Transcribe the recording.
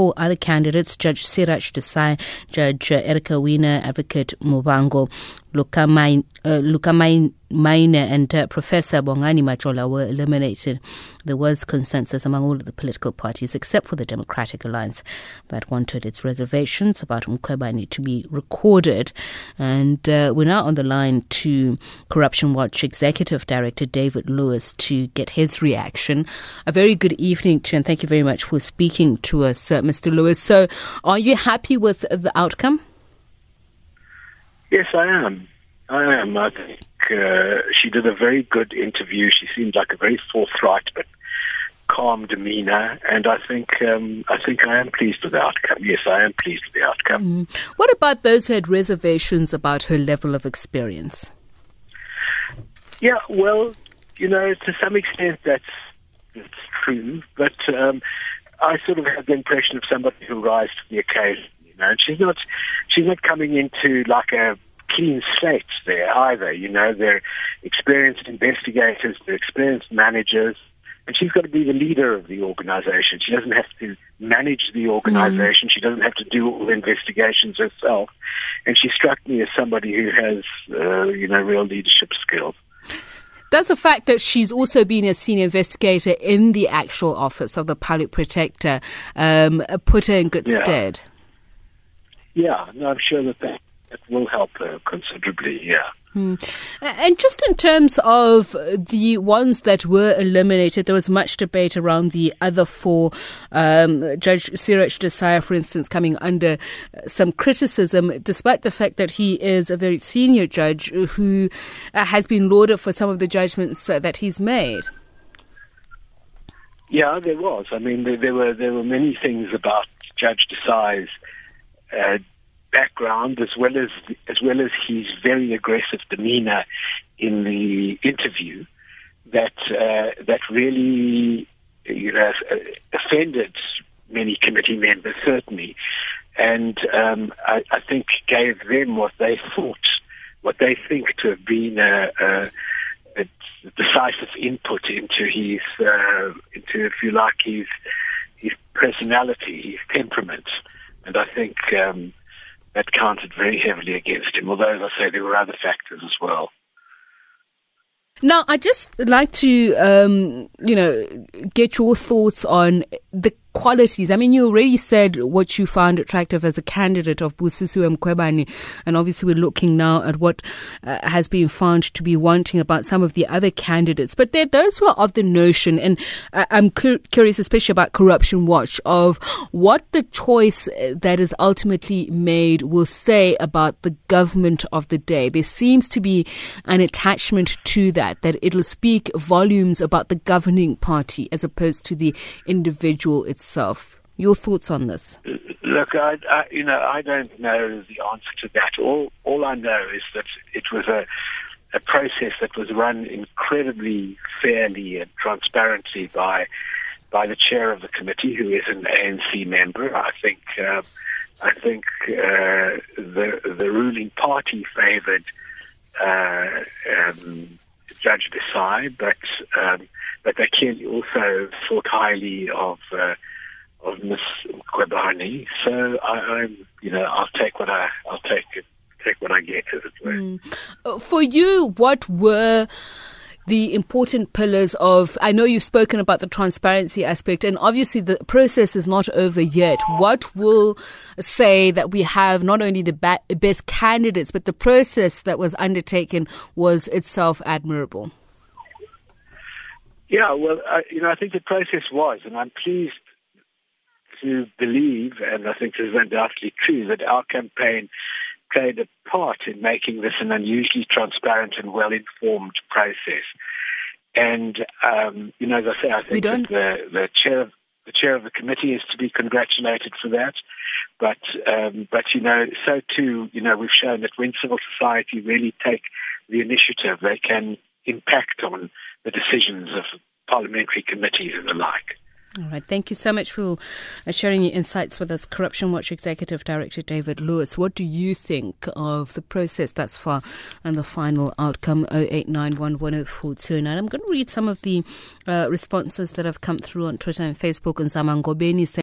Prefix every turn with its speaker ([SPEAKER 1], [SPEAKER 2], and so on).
[SPEAKER 1] four other candidates Judge Siraj Desai, Judge Erica Wiener, Advocate Muvhango, Lukamai, uh, Maine and uh, Professor Bongani Majola were eliminated. There was consensus among all of the political parties except for the Democratic Alliance that wanted its reservations about Mkhwebane to be recorded. And uh, we're now on the line to Corruption Watch Executive Director David Lewis to get his reaction. A very good evening to you and thank you very much for speaking to us, uh, Mr. Lewis. So, are you happy with the outcome?
[SPEAKER 2] Yes, I am. I am. I think uh, she did a very good interview. She seemed like a very forthright but calm demeanor, and I think um, I think I am pleased with the outcome. Yes, I am pleased with the outcome.
[SPEAKER 1] Mm. What about those who had reservations about her level of experience?
[SPEAKER 2] Yeah, well, you know, to some extent that's that's true, but um, I sort of have the impression of somebody who rises to the occasion. Know, and she's not she's not coming into like a clean slate there either. You know, they're experienced investigators, they're experienced managers, and she's got to be the leader of the organization. She doesn't have to manage the organization. Mm. She doesn't have to do all the investigations herself. And she struck me as somebody who has, uh, you know, real leadership skills.
[SPEAKER 1] Does the fact that she's also been a senior investigator in the actual office of the public protector um, put her in good
[SPEAKER 2] yeah.
[SPEAKER 1] stead?
[SPEAKER 2] Yeah, no, I'm sure that that it will help uh, considerably. Yeah.
[SPEAKER 1] Hmm. And just in terms of the ones that were eliminated, there was much debate around the other four. Um, Judge Siraj Desai, for instance, coming under some criticism, despite the fact that he is a very senior judge who uh, has been lauded for some of the judgments uh, that he's made.
[SPEAKER 2] Yeah, there was. I mean, there, there were there were many things about Judge Desai's uh, background as well as as well as his very aggressive demeanor in the interview that uh, that really you know offended many committee members certainly. And um, I, I, think gave them what they thought what they think to have been a, a, a decisive input into his uh, into if you like his his personality his temperament and I think um, that counted very heavily against him, although, as I say, there were other factors as well.
[SPEAKER 1] Now, I just like to, um, you know, get your thoughts on the qualities. I mean, you already said what you found attractive as a candidate of Busisiwe Mkhwebane, and obviously we're looking now at what uh, has been found to be wanting about some of the other candidates. But there are those who are of the notion, and uh, I'm cu- curious, especially about Corruption Watch, of what the choice uh, that is ultimately made will say about the government of the day. There seems to be an attachment to that, that it'll speak volumes about the governing party as opposed to the individual itself itself. Your thoughts on this?
[SPEAKER 2] Look, I, I, you know, I don't know the answer to that. All, all I know is that it was a, a process that was run incredibly fairly and transparently by, by the chair of the committee, who is an ANC member. I think, uh, I think uh, the the ruling party favoured uh, um, Judge Desai, but um, but they clearly also thought highly of uh, of Miss Mkhwebane. So I, am you know, I'll take what I, I'll take take what I get, as it were.
[SPEAKER 1] Mm. For you, what were the important pillars of I know you've spoken about the transparency aspect and obviously the process is not over yet. What will say that we have not only the best candidates but the process that was undertaken was itself admirable?
[SPEAKER 2] Yeah, well, I, you know, I think the process was, and I'm pleased to believe, and I think this is undoubtedly true, that our campaign played a part in making this an unusually transparent and well-informed process. And um, you know, as I say, I think that the, the chair of the chair of the committee is to be congratulated for that. But um, but you know, so too, you know, we've shown that when civil society really take the initiative, they can impact on the decisions of parliamentary committees and the like.
[SPEAKER 1] All right. Thank you so much for uh, sharing your insights with us. Corruption Watch Executive Director David Lewis. What do you think of the process thus far and the final outcome 0891104209? I'm going to read some of the uh, responses that have come through on Twitter and Facebook. And Zamangobeni saying,